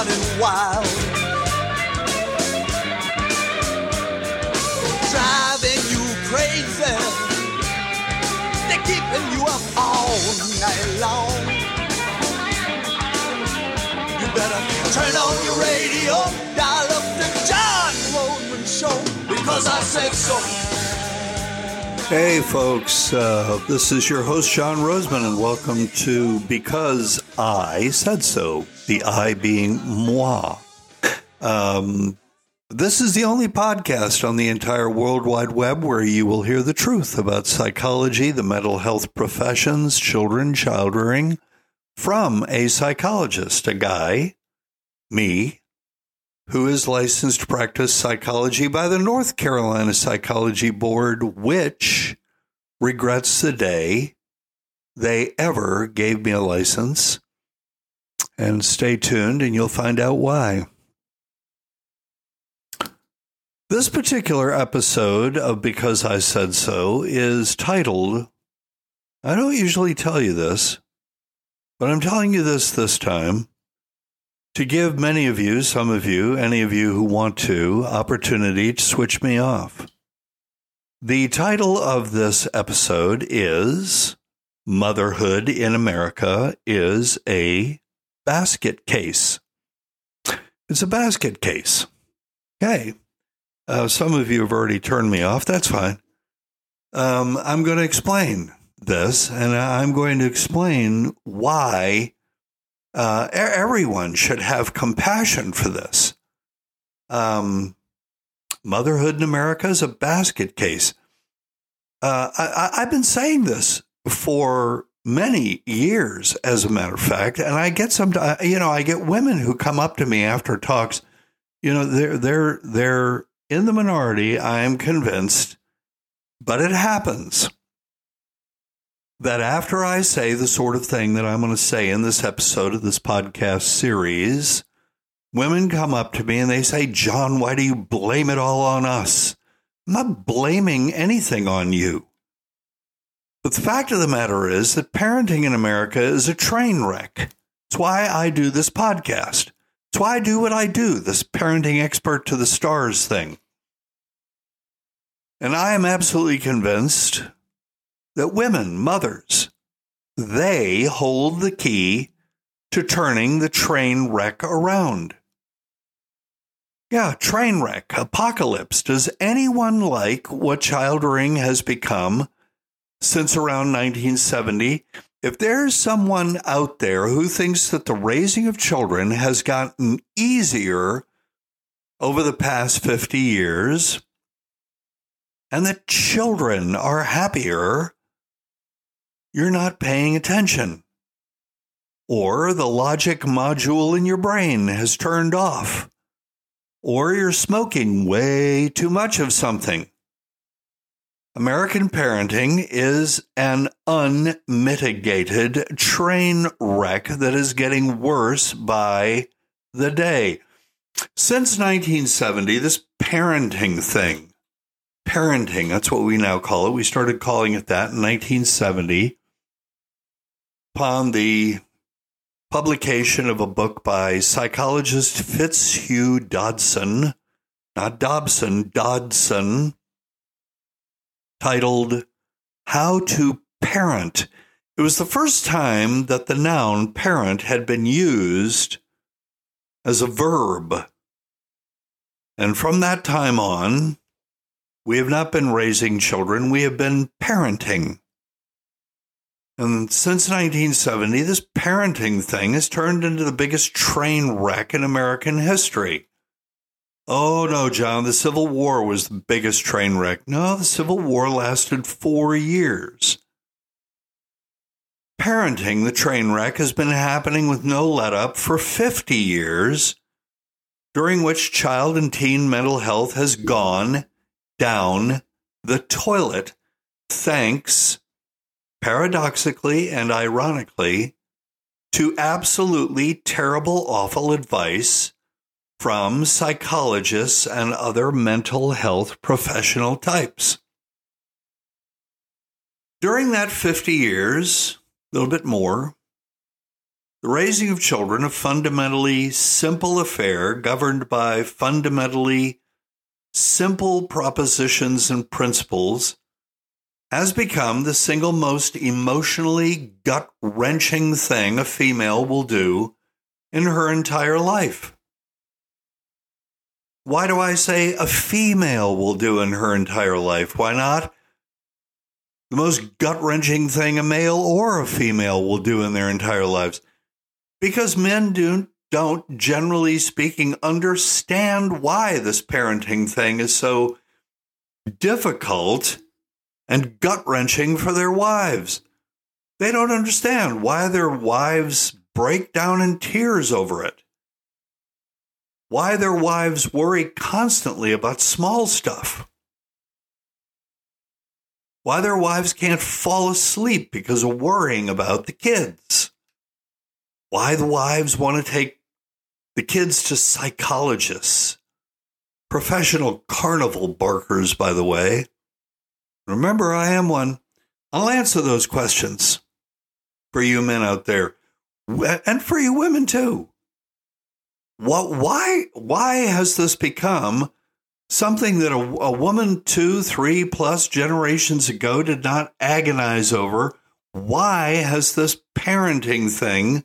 running wild. Driving you crazy. They're keeping you up all night long. You better turn on your radio, dial up the John Rosemond show, because I said so. Hey, folks, uh, this is your host, John Rosemond, and welcome to Because I Said So, the I being moi. Um, this is the only podcast on the entire World Wide Web where you will hear the truth about psychology, the mental health professions, children, child rearing, from a psychologist, a guy, me, who is licensed to practice psychology by the North Carolina Psychology Board, which regrets the day they ever gave me a license. And stay tuned and you'll find out why. This particular episode of Because I Said So is titled, I don't usually tell you this, but I'm telling you this this time to give many of you, some of you, any of you who want to, opportunity to switch me off. The title of this episode is Motherhood in America is a Basket Case. It's a basket case. Okay. Uh, some of you have already turned me off. That's fine. Um, I'm going to explain this, and I'm going to explain why uh, everyone should have compassion for this. Um, motherhood in America is a basket case. Uh, I, have been saying this for many years, as a matter of fact, and I get some, you know, I get women who come up to me after talks. You know, they're they're they're in the minority. I am convinced, but it happens that after I say the sort of thing that I'm going to say in this episode of this podcast series, women come up to me and they say, John, why do you blame it all on us? I'm not blaming anything on you. But the fact of the matter is that parenting in America is a train wreck. It's why I do this podcast. It's why I do what I do, this parenting expert to the stars thing. And I am absolutely convinced that women, mothers, they hold the key to turning the train wreck around. Yeah, train wreck, apocalypse. Does anyone like what child rearing has become since around 1970? If there's someone out there who thinks that the raising of children has gotten easier over the past 50 years and that children are happier, you're not paying attention. Or the logic module in your brain has turned off. Or you're smoking way too much of something. American parenting is an unmitigated train wreck that is getting worse by the day. Since 1970, this parenting thing, parenting, that's what we now call it. We started calling it that in 1970 upon the publication of a book by psychologist Fitzhugh Dodson, not Dobson, Dodson, titled How to Parent. It was the first time that the noun parent had been used as a verb. And from that time on, we have not been raising children, we have been parenting. And since 1970, this parenting thing has turned into the biggest train wreck in American history. Oh, no, John, the Civil War was the biggest train wreck. No, the Civil War lasted four years. Parenting, the train wreck, has been happening with no let up for 50 years, during which child and teen mental health has gone down the toilet thanks paradoxically and ironically, to absolutely terrible, awful advice from psychologists and other mental health professional types. During that 50 years, a little bit more. The raising of children, a fundamentally simple affair governed by fundamentally simple propositions and principles, has become the single most emotionally gut wrenching thing a female will do in her entire life. Why do I say a female will do in her entire life? Why not the most gut wrenching thing a male or a female will do in their entire lives? Because men do, don't, generally speaking, understand why this parenting thing is so difficult and gut wrenching for their wives. They don't understand why their wives break down in tears over it. Why their wives worry constantly about small stuff. Why their wives can't fall asleep because of worrying about the kids why the wives want to take the kids to psychologists, professional carnival barkers, by the way. Remember, I am one. I'll answer those questions for you men out there and for you women too. What, why, why has this become something that a, a woman two, three plus generations ago did not agonize over? Why has this parenting thing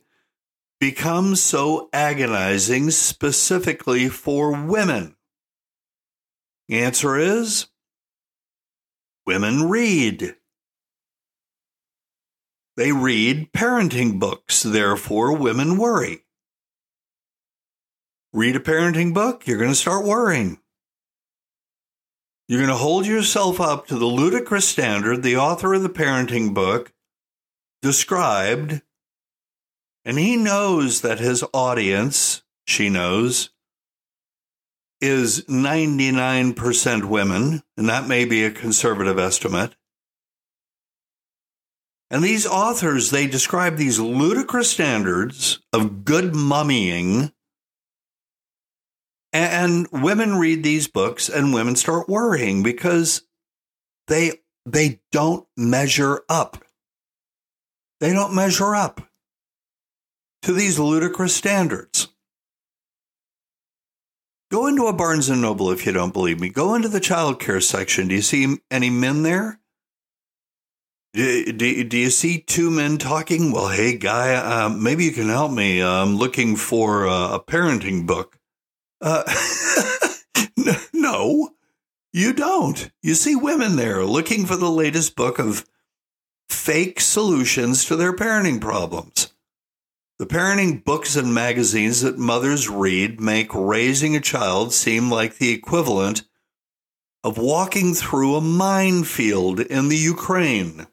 become so agonizing specifically for women? The answer is women read. They read parenting books, therefore, women worry. Read a parenting book, you're going to start worrying. You're going to hold yourself up to the ludicrous standard the author of the parenting book described and he knows that his audience, she knows, is 99% women, and that may be a conservative estimate. And these authors, they describe these ludicrous standards of good mummying. And women read these books and women start worrying because they they don't measure up. They don't measure up to these ludicrous standards. Go into a Barnes and Noble if you don't believe me. Go into the child care section. Do you see any men there? Do, do, do you see two men talking? Well, hey, guy, uh, maybe you can help me. I'm looking for a, a parenting book. Uh, no, you don't. You see women there looking for the latest book of fake solutions to their parenting problems. The parenting books and magazines that mothers read make raising a child seem like the equivalent of walking through a minefield in the Ukraine.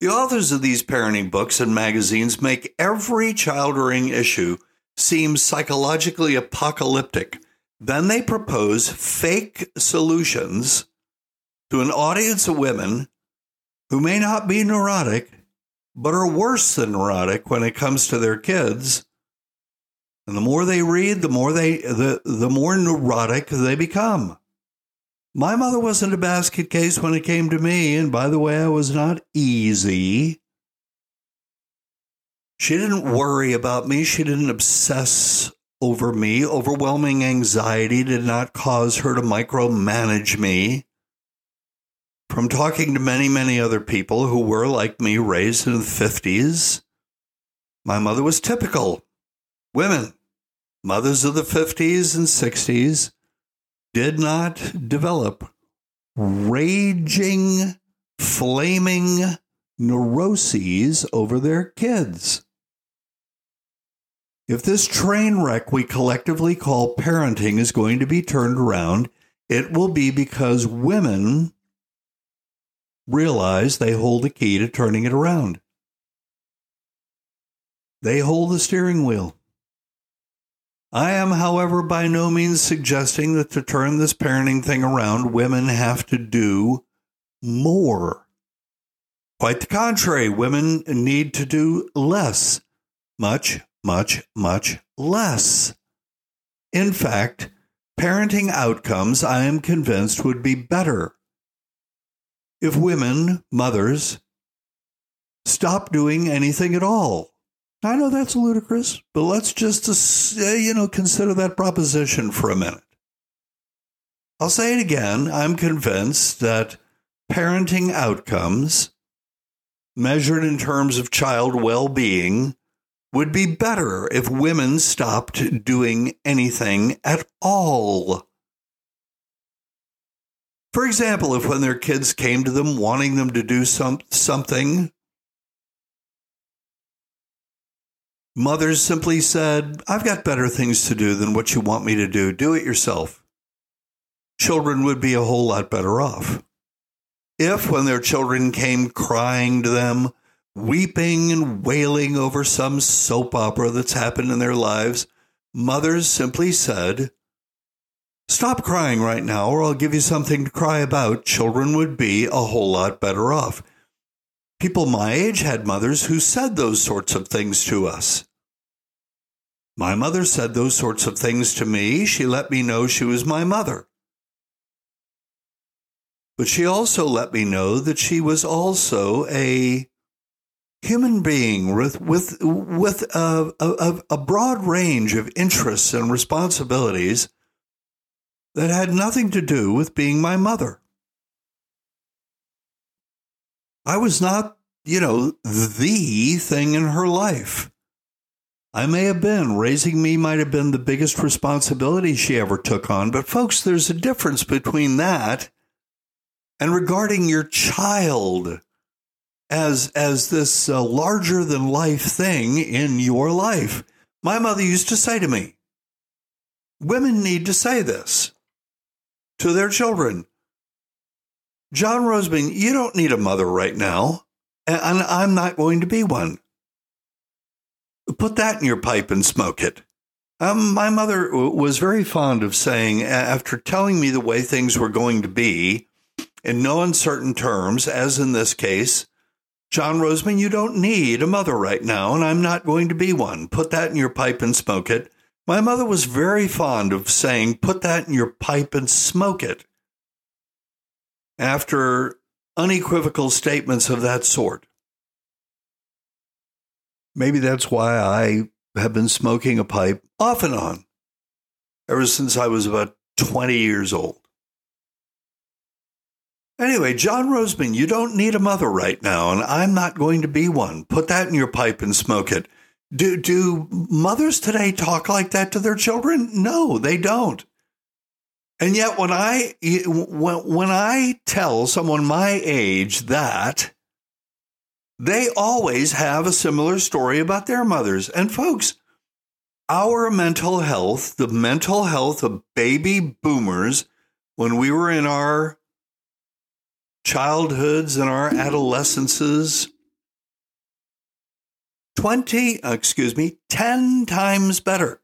The authors of these parenting books and magazines make every child rearing issue seem psychologically apocalyptic. Then they propose fake solutions to an audience of women who may not be neurotic but are worse than neurotic when it comes to their kids. And the more they read, the more they the, the more neurotic they become. My mother wasn't a basket case when it came to me, and by the way, I was not easy. She didn't worry about me. She didn't obsess over me. Overwhelming anxiety did not cause her to micromanage me. From talking to many, many other people who were, like me, raised in the 50s, my mother was typical. Women, mothers of the 50s and 60s, did not develop raging, flaming neuroses over their kids. If this train wreck we collectively call parenting is going to be turned around, it will be because women realize they hold the key to turning it around. They hold the steering wheel. I am, however, by no means suggesting that to turn this parenting thing around, women have to do more. Quite the contrary, women need to do less. Much, much, much less. In fact, parenting outcomes, I am convinced, would be better if women, mothers, stop doing anything at all. I know that's ludicrous, but let's just, uh, you know, consider that proposition for a minute. I'll say it again. I'm convinced that parenting outcomes measured in terms of child well being would be better if women stopped doing anything at all. For example, if when their kids came to them wanting them to do some, something, mothers simply said, I've got better things to do than what you want me to do. Do it yourself. Children would be a whole lot better off. If, when their children came crying to them, weeping and wailing over some soap opera that's happened in their lives, mothers simply said, Stop crying right now, or I'll give you something to cry about. Children would be a whole lot better off. People my age had mothers who said those sorts of things to us. My mother said those sorts of things to me. She let me know she was my mother. But she also let me know that she was also a human being with with with a, a, a broad range of interests and responsibilities that had nothing to do with being my mother. I was not, you know, the thing in her life. I may have been. Raising me might have been the biggest responsibility she ever took on. But, folks, there's a difference between that and regarding your child as, as this uh, larger than life thing in your life. My mother used to say to me, Women need to say this to their children. John Rosemond, you don't need a mother right now, and I'm not going to be one. Put that in your pipe and smoke it. Um, my mother was very fond of saying, after telling me the way things were going to be, in no uncertain terms, as in this case, John Rosemond, you don't need a mother right now, and I'm not going to be one. Put that in your pipe and smoke it. My mother was very fond of saying, put that in your pipe and smoke it. After unequivocal statements of that sort. Maybe that's why I have been smoking a pipe off and on ever since I was about 20 years old. Anyway, John Rosemond, you don't need a mother right now, and I'm not going to be one. Put that in your pipe and smoke it. Do do mothers today talk like that to their children? No, they don't. And yet when I when, when I tell someone my age that they always have a similar story about their mothers. And folks, our mental health, the mental health of baby boomers when we were in our childhoods and our adolescences 20, uh, excuse me, 10 times better.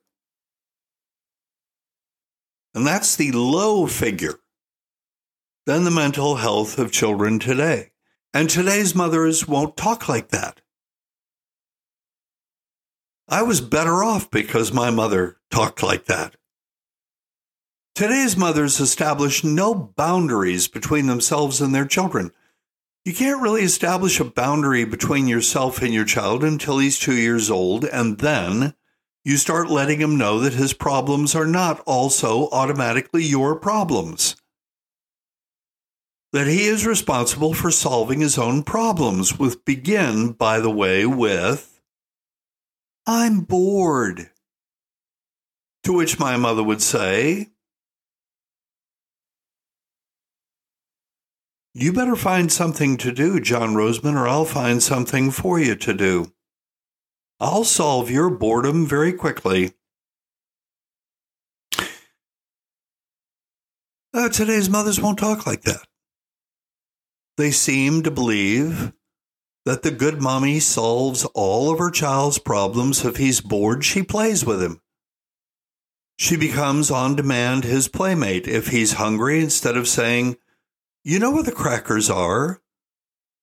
And that's the low figure than the mental health of children today. And today's mothers won't talk like that. I was better off because my mother talked like that. Today's mothers establish no boundaries between themselves and their children. You can't really establish a boundary between yourself and your child until he's two years old, and then you start letting him know that his problems are not also automatically your problems. That he is responsible for solving his own problems, with begin, by the way, with, I'm bored. To which my mother would say, You better find something to do, John Rosemond, or I'll find something for you to do. I'll solve your boredom very quickly. Uh, today's mothers won't talk like that. They seem to believe that the good mommy solves all of her child's problems. If he's bored, she plays with him. She becomes on demand his playmate. If he's hungry, instead of saying, you know where the crackers are?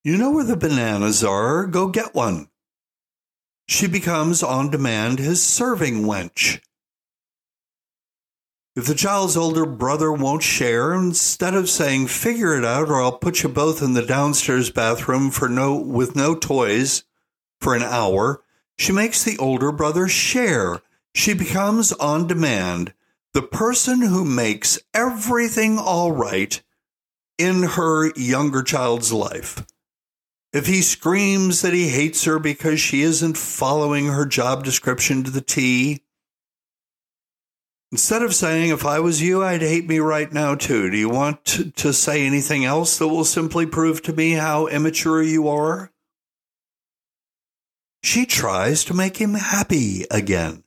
You know where the bananas are? Go get one. She becomes on demand his serving wench. If the child's older brother won't share, instead of saying, figure it out or I'll put you both in the downstairs bathroom for no, with no toys for an hour, she makes the older brother share. She becomes on demand the person who makes everything all right in her younger child's life. If he screams that he hates her because she isn't following her job description to the T, Instead of saying, if I was you, I'd hate me right now too, do you want to, say anything else that will simply prove to me how immature you are? She tries to make him happy again.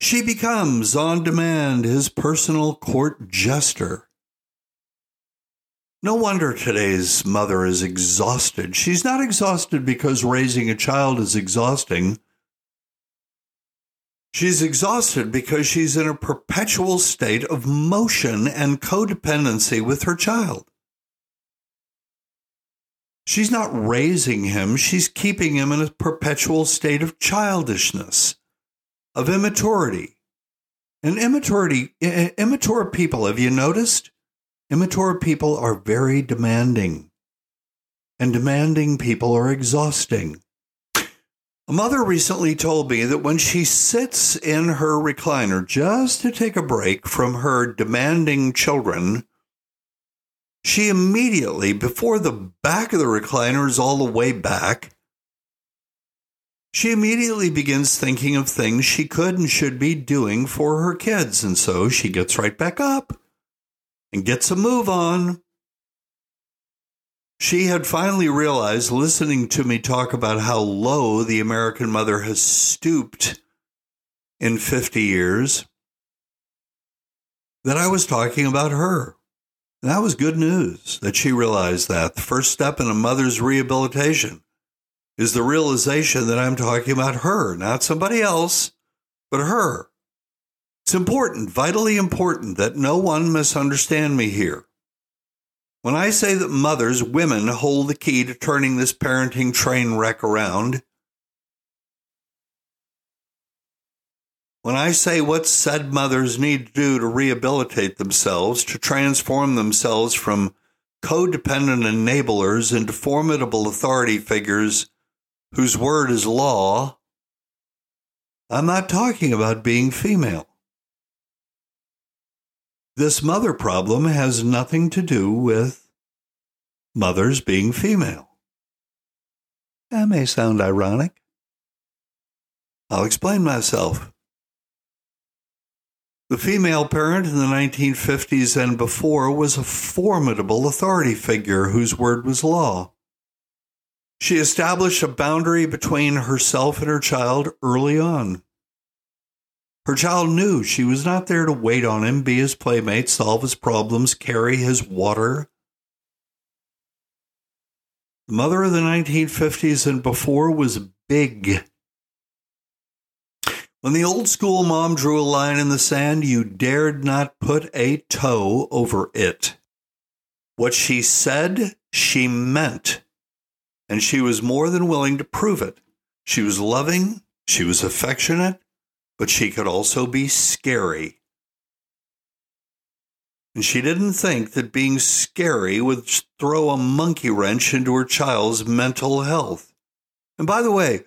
She becomes, on demand, his personal court jester. No wonder today's mother is exhausted. She's not exhausted because raising a child is exhausting. She's exhausted because she's in a perpetual state of motion and codependency with her child. She's not raising him, she's keeping him in a perpetual state of childishness, of immaturity. And immaturity, immature people, have you noticed? Immature people are very demanding, and demanding people are exhausting. A mother recently told me that when she sits in her recliner just to take a break from her demanding children, she immediately, before the back of the recliner is all the way back, she immediately begins thinking of things she could and should be doing for her kids. And so she gets right back up and gets a move on. She had finally realized, listening to me talk about how low the American mother has stooped in 50 years, that I was talking about her. And that was good news that she realized that. The first step in a mother's rehabilitation is the realization that I'm talking about her, not somebody else, but her. It's important, vitally important, that no one misunderstand me here. When I say that mothers, women, hold the key to turning this parenting train wreck around, when I say what said mothers need to do to rehabilitate themselves, to transform themselves from codependent enablers into formidable authority figures whose word is law, I'm not talking about being female. This mother problem has nothing to do with mothers being female. That may sound ironic. I'll explain myself. The female parent in the 1950s and before was a formidable authority figure whose word was law. She established a boundary between herself and her child early on. Her child knew she was not there to wait on him, be his playmate, solve his problems, carry his water. The mother of the 1950s and before was big. When the old school mom drew a line in the sand, you dared not put a toe over it. What she said, she meant, and she was more than willing to prove it. She was loving, she was affectionate, but she could also be scary. And she didn't think that being scary would throw a monkey wrench into her child's mental health. And by the way,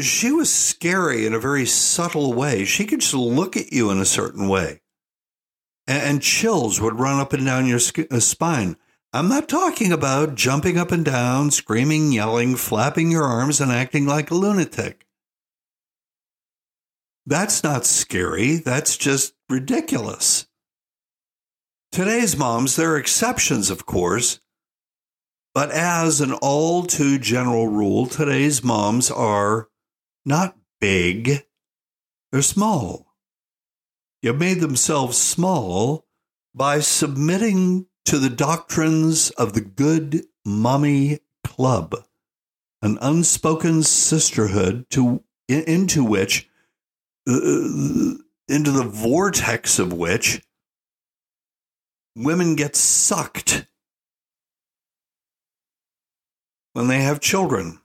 she was scary in a very subtle way. She could just look at you in a certain way, and, chills would run up and down your uh, spine. I'm not talking about jumping up and down, screaming, yelling, flapping your arms, and acting like a lunatic. That's not scary. That's just ridiculous. Today's moms, there are exceptions, of course, but as an all too general rule, today's moms are not big, they're small. You've made themselves small by submitting to the doctrines of the Good Mommy Club, an unspoken sisterhood to, into which uh, into the vortex of which women get sucked when they have children.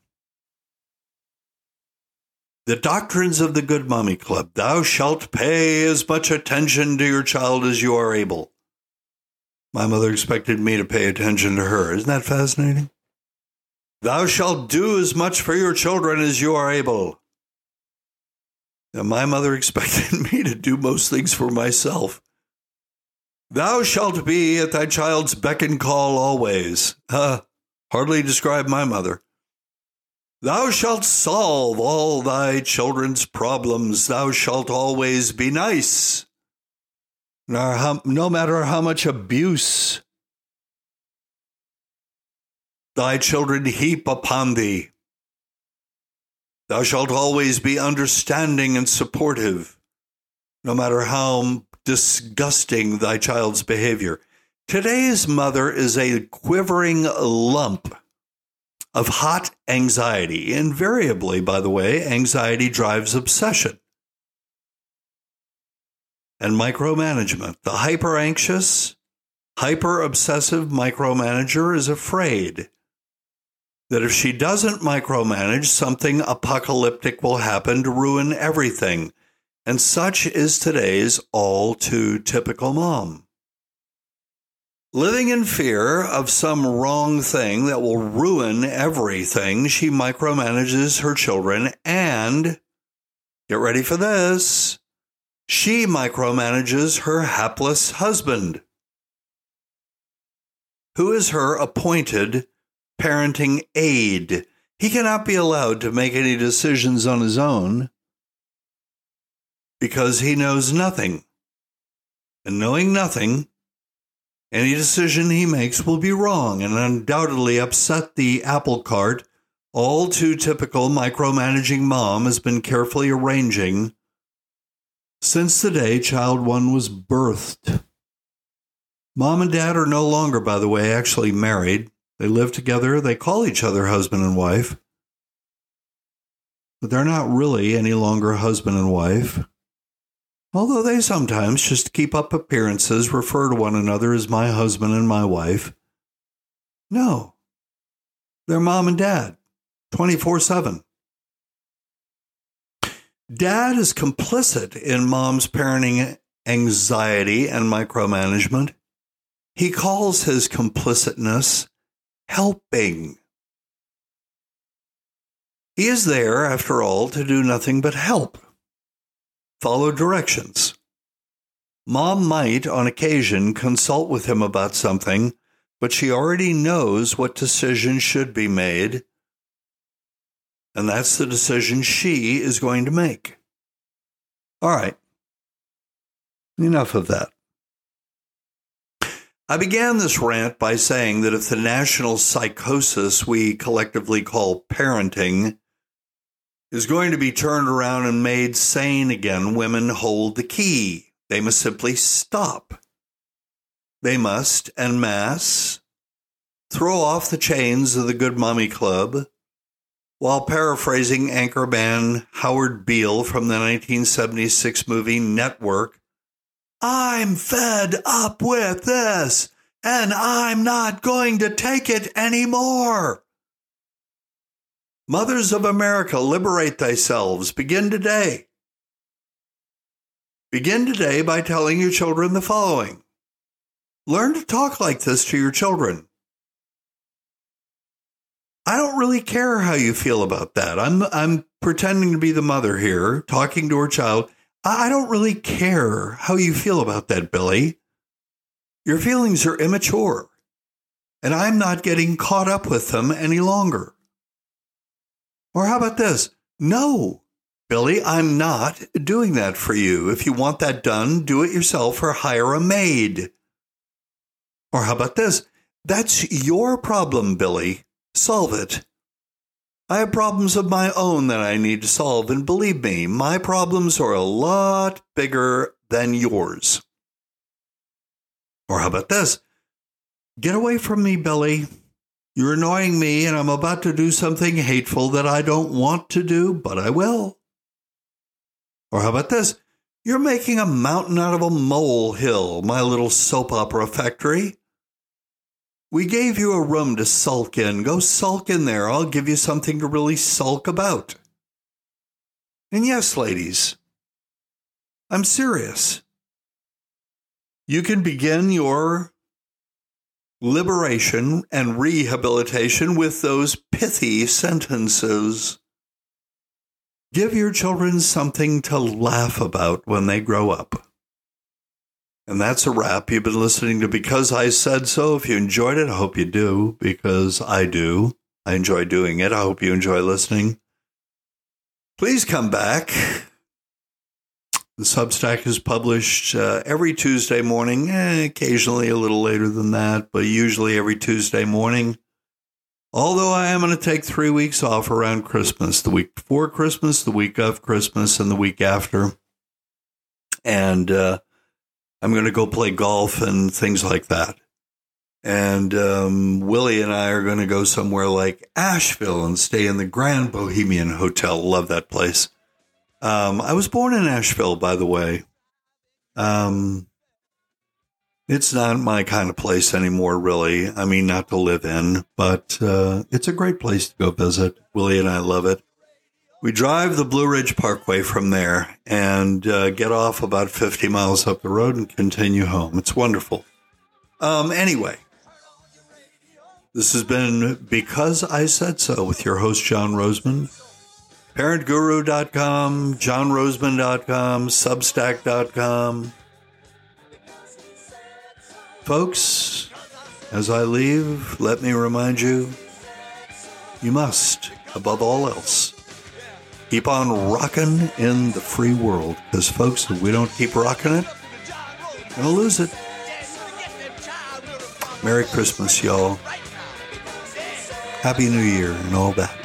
The doctrines of the Good Mommy Club. Thou shalt pay as much attention to your child as you are able. My mother expected me to pay attention to her. Isn't that fascinating? Thou shalt do as much for your children as you are able. Now, my mother expected me to do most things for myself. Thou shalt be at thy child's beck and call always. Uh, hardly describe my mother. Thou shalt solve all thy children's problems. Thou shalt always be nice. No matter how much abuse thy children heap upon thee, thou shalt always be understanding and supportive, no matter how disgusting thy child's behavior. Today's mother is a quivering lump of hot anxiety. Invariably, by the way, anxiety drives obsession and micromanagement. The hyper anxious, hyper obsessive micromanager is afraid that if she doesn't micromanage, something apocalyptic will happen to ruin everything. And such is today's all too typical mom. Living in fear of some wrong thing that will ruin everything, she micromanages her children and, get ready for this, she micromanages her hapless husband, who is her appointed parenting aid. He cannot be allowed to make any decisions on his own because he knows nothing. And knowing nothing, any decision he makes will be wrong and undoubtedly upset the apple cart. All too typical micromanaging mom has been carefully arranging since the day child one was birthed. Mom and dad are no longer, by the way, actually married. They live together, they call each other husband and wife, but they're not really any longer husband and wife although they sometimes, just to keep up appearances, refer to one another as my husband and my wife. No, they're mom and dad, 24 7. Dad is complicit in mom's parenting anxiety and micromanagement. He calls his complicitness helping. He is there, after all, to do nothing but help follow directions. Mom might, on occasion, consult with him about something, but she already knows what decision should be made, and that's the decision she is going to make. All right. Enough of that. I began this rant by saying that if the national psychosis we collectively call parenting is going to be turned around and made sane again, women hold the key. They must simply stop. They must, en masse, throw off the chains of the Good Mommy Club, while paraphrasing anchorman Howard Beale from the 1976 movie Network. I'm fed up with this, and I'm not going to take it anymore. Mothers of America, liberate thyselves. Begin today. Begin today by telling your children the following Learn to talk like this to your children. I don't really care how you feel about that. I'm, I'm pretending to be the mother here, talking to her child. I don't really care how you feel about that, Billy. Your feelings are immature, and I'm not getting caught up with them any longer. Or how about this? No, Billy, I'm not doing that for you. If you want that done, do it yourself or hire a maid. Or how about this? That's your problem, Billy. Solve it. I have problems of my own that I need to solve, and believe me, my problems are a lot bigger than yours. Or how about this? Get away from me, Billy. You're annoying me, and I'm about to do something hateful that I don't want to do, but I will. Or how about this? You're making a mountain out of a molehill, my little soap opera factory. We gave you a room to sulk in. Go sulk in there. I'll give you something to really sulk about. And yes, ladies, I'm serious. You can begin your liberation and rehabilitation with those pithy sentences. Give your children something to laugh about when they grow up. And that's a wrap. You've been listening to Because I Said So. If you enjoyed it, I hope you do, because I do. I enjoy doing it. I hope you enjoy listening. Please come back. The Substack is published uh, every Tuesday morning, eh, occasionally a little later than that, but usually every Tuesday morning. Although I am going to take three weeks off around Christmas the week before Christmas, the week of Christmas, and the week after. And uh, I'm going to go play golf and things like that. And um, Willie and I are going to go somewhere like Asheville and stay in the Grand Bohemian Hotel. Love that place. Um, I was born in Asheville, by the way. Um, it's not my kind of place anymore, really. I mean, not to live in, but uh, it's a great place to go visit. Willie and I love it. We drive the Blue Ridge Parkway from there and uh, get off about 50 miles up the road and continue home. It's wonderful. Um, anyway, this has been Because I Said So with your host, John Rosemond. ParentGuru.com, JohnRosemond.com, Substack.com. Folks, as I leave, let me remind you you must, above all else, keep on rocking in the free world. Because, folks, if we don't keep rocking it, we're to lose it. Merry Christmas, y'all. Happy New Year and all that.